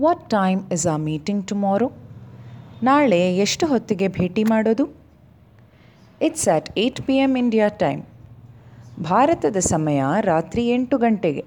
What time is ಆ meeting tomorrow ನಾಳೆ ಎಷ್ಟು ಹೊತ್ತಿಗೆ ಭೇಟಿ ಮಾಡೋದು? It's at eight P M India time ಭಾರತದ ಸಮಯ ರಾತ್ರಿ ಎಂಟು ಗಂಟೆಗೆ.